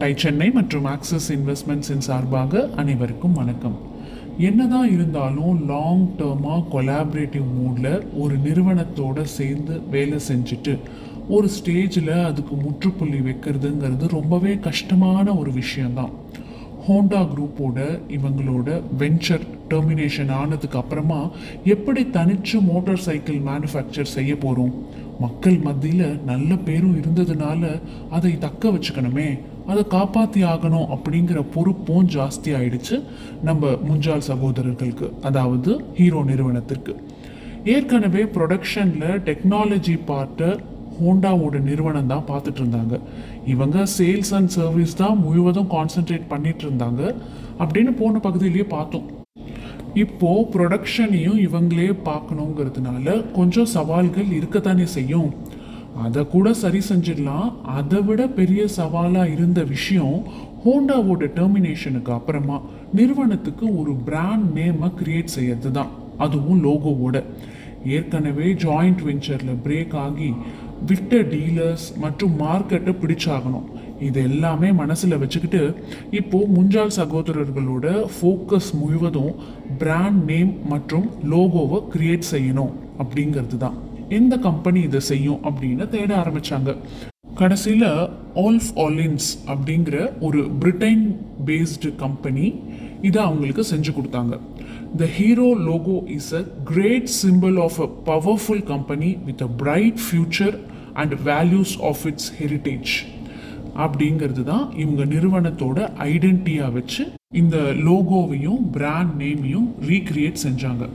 Tie Chennai மற்றும் axis இன்வெஸ்ட்மெண்ட்ஸின் சார்பாக அனைவருக்கும் வணக்கம். என்னதான் இருந்தாலும் லாங் டேர்மாக கொலாபரேட்டிவ் மூடில் ஒரு நிறுவனத்தோட சேர்ந்து வேலை செஞ்சுட்டு ஒரு ஸ்டேஜில் அதுக்கு முற்றுப்புள்ளி வைக்கிறதுங்கிறது ரொம்பவே கஷ்டமான ஒரு விஷயந்தான் ஹோண்டா குரூப்போட இவங்களோட வெஞ்சர் டெர்மினேஷன் ஆனதுக்கு அப்புறமா எப்படி தனிச்சு மோட்டார் சைக்கிள் மேனுஃபேக்சர் செய்ய போகிறோம் மக்கள் மத்தியில் நல்ல பேரும் இருந்ததுனால அதை தக்க வச்சுக்கணுமே. அதை காப்பாற்றி ஆகணும் அப்படிங்கிற பொறுப்பும் ஜாஸ்தி ஆயிடுச்சு நம்ம முஞ்சால் சகோதரர்களுக்கு அதாவது ஹீரோ நிறுவனத்திற்கு. ஏற்கனவே ப்ரொடக்ஷனில் டெக்னாலஜி பார்ட்டை ஹோண்டாவோட நிறுவனம் தான் பார்த்துட்டு இருந்தாங்க. இவங்க சேல்ஸ் அண்ட் சர்வீஸ் தான் முழுவதும் கான்சென்ட்ரேட் பண்ணிட்டு இருந்தாங்க அப்படின்னு போன பகுதியிலேயே பார்த்தோம். இப்போது ப்ரொடக்ஷனையும் இவங்களே பார்க்கணுங்கிறதுனால கொஞ்சம் சவால்கள் இருக்கத்தானே செய்யும். அதை கூட சரி செஞ்சிடலாம். அதை விட பெரிய சவாலாக இருந்த விஷயம் ஹோண்டாவோட டெர்மினேஷனுக்கு அப்புறமா நிறுவனத்துக்கு ஒரு பிராண்ட் நேமை கிரியேட் செய்யறது தான் அதுவும் லோகோவோட ஏற்கனவே ஜாயிண்ட் வெஞ்சரில் பிரேக் ஆகி விட்ட டீலர்ஸ் மற்றும் மார்க்கெட்டை பிடிச்சாகணும். இது எல்லாமே மனசில் வச்சுக்கிட்டு இப்போது முஞ்சால் சகோதரர்களோட ஃபோக்கஸ் முழுவதும் பிராண்ட் நேம் மற்றும் லோகோவை கிரியேட் செய்யணும் அப்படிங்கிறது தான் எந்த கம்பெனி இதை செய்யும் அப்படின்னு தேட ஆரம்பித்தாங்க கடைசியில் ஆல்ஃப் ஆலின்ஸ் அப்படிங்கிற ஒரு பிரிட்டன் பேஸ்டு கம்பெனி இதை அவங்களுக்கு செஞ்சு கொடுத்தாங்க. The hero logo is a great symbol of a powerful company with a bright future and values of its heritage அப்படிங்கிறது தான் இவங்க நிறுவனத்தோட ஐடென்டிட்டியாக வச்சு இந்த லோகோவையும் பிராண்ட் நேமையும் ரீக்ரியேட் செஞ்சாங்க.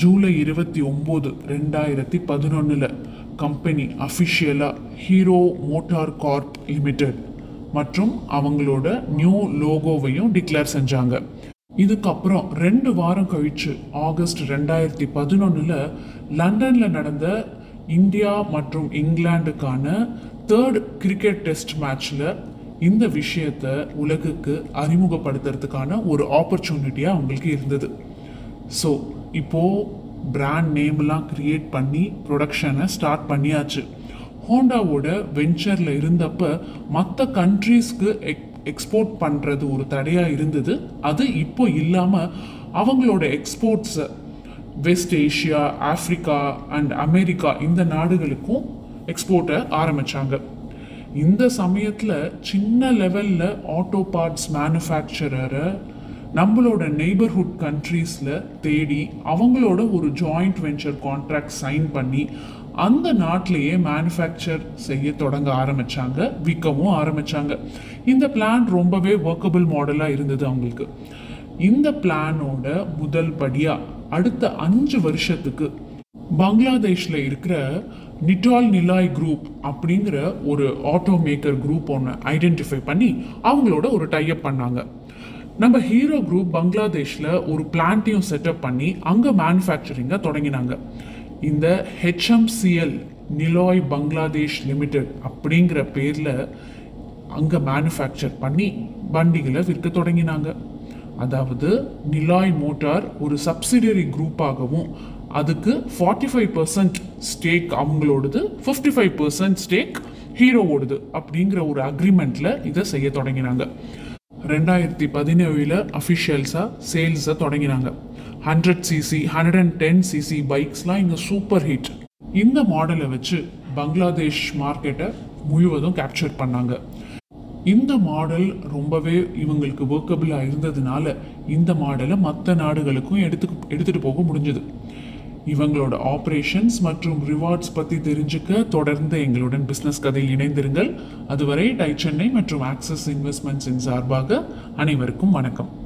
ஜூலை இருபத்தி ஒம்பது ரெண்டாயிரத்தி பதினொன்றில் கம்பெனி அஃபிஷியலாக ஹீரோ மோட்டார் கார்ப் லிமிடெட் மற்றும் அவங்களோட நியூ லோகோவையும் டிக்ளேர் செஞ்சாங்க. இதுக்கப்புறம் ரெண்டு வாரம் கழிச்சு ஆகஸ்ட் ரெண்டாயிரத்தி பதினொன்றில் லண்டனில் நடந்த இந்தியா மற்றும் இங்கிலாந்துக்கான தேர்ட் கிரிக்கெட் டெஸ்ட் மேட்ச்சில் இந்த விஷயத்தை உலகுக்கு அறிமுகப்படுத்துறதுக்கான ஒரு ஆப்பர்ச்சுனிட்டியாக அவங்களுக்கு இருந்தது. ஸோ இப்போது பிராண்ட் நேம்லாம் க்ரியேட் பண்ணி ப்ரொடக்ஷனை ஸ்டார்ட் பண்ணியாச்சு. ஹோண்டாவோட வெஞ்சரில் இருந்தப்ப மற்ற கண்ட்ரீஸ்க்கு எக் எக்ஸ்போர்ட் பண்ணுறது ஒரு தடையாக இருந்தது. அது இப்போ இல்லாமல் அவங்களோட எக்ஸ்போர்ட்ஸை West Asia Africa and America இந்த நாடுகளுக்கும் எக்ஸ்போர்ட்டை ஆரம்பித்தாங்க இந்த சமயத்தில் சின்ன லெவலில் ஆட்டோ பார்ட்ஸ் மேனுஃபேக்சரரை நம்மளோட நெய்பர்ஹுட் கண்ட்ரீஸில் தேடி அவங்களோட ஒரு ஜாயிண்ட் வெஞ்சர் கான்ட்ராக்ட் சைன் பண்ணி அந்த நாட்டிலேயே மேனுஃபேக்சர் செய்ய தொடங்க ஆரம்பித்தாங்க விற்கவும் ஆரம்பித்தாங்க இந்த பிளான் ரொம்பவே ஒர்க்கபிள் மாடலாக இருந்தது அவங்களுக்கு. இந்த பிளானோட முதல் படியாக அடுத்த அஞ்சு வருஷத்துக்கு பங்களாதேஷில் இருக்கிற நிட்டால் நிலாய் குரூப் அப்படிங்கிற ஒரு ஆட்டோ மேக்கர் குரூப் ஒன்று ஐடென்டிஃபை பண்ணி அவங்களோட ஒரு டைப் பண்ணாங்க. நம்ம ஹீரோ குரூப் பங்களாதேஷில் ஒரு பிளான்ட்டையும் செட்டப் பண்ணி அங்கே மேனுஃபேக்சரிங்கை தொடங்கினாங்க. இந்த ஹெச்எம்சிஎல் நிலாய் பங்களாதேஷ் லிமிடெட் அப்படிங்கிற பேரில் அங்கே மேனுஃபேக்சர் பண்ணி வண்டிகளை விற்க தொடங்கினாங்க. அதாவது நிலாய் மோட்டார் ஒரு சப்சிடரி குரூப்பாகவும் அதுக்கு ஃபார்ட்டி ஃபைவ் பர்சன்ட் ஸ்டேக் அவங்களோடது ஃபிஃப்டி ஃபைவ் பர்சன்ட் ஸ்டேக் ஹீரோவோடது அப்படிங்கிற ஒரு அக்ரிமெண்ட்டில் இதை செய்ய தொடங்கினாங்க. ரெண்டாயிரத்தி பதினேழில் அஃபிஷியல்ஸாக சேல்ஸை தொடங்கினாங்க. Hundred CC hundred and ten CC பைக்ஸ்லாம் இங்கே சூப்பர் ஹிட் இந்த மாடலை வச்சு பங்களாதேஷ் மார்க்கெட்டை முழுவதும் கேப்சர் பண்ணாங்க. இந்த மாடல் ரொம்பவே இவங்களுக்கு ஒர்க்கபிளாக இருந்ததுனால இந்த மாடலை மற்ற நாடுகளுக்கும் எடுத்து எடுத்துகிட்டு போக முடிஞ்சது. இவங்களோட ஆப்ரேஷன்ஸ் மற்றும் ரிவார்ட்ஸ் பற்றி தெரிஞ்சுக்க தொடர்ந்து எங்களுடன் பிஸ்னஸ் கதையில் இணைந்திருங்கள். அதுவரை டை சென்னை மற்றும் ஆக்சஸ் இன்வெஸ்ட்மெண்ட்ஸின் சார்பாக அனைவருக்கும் வணக்கம்.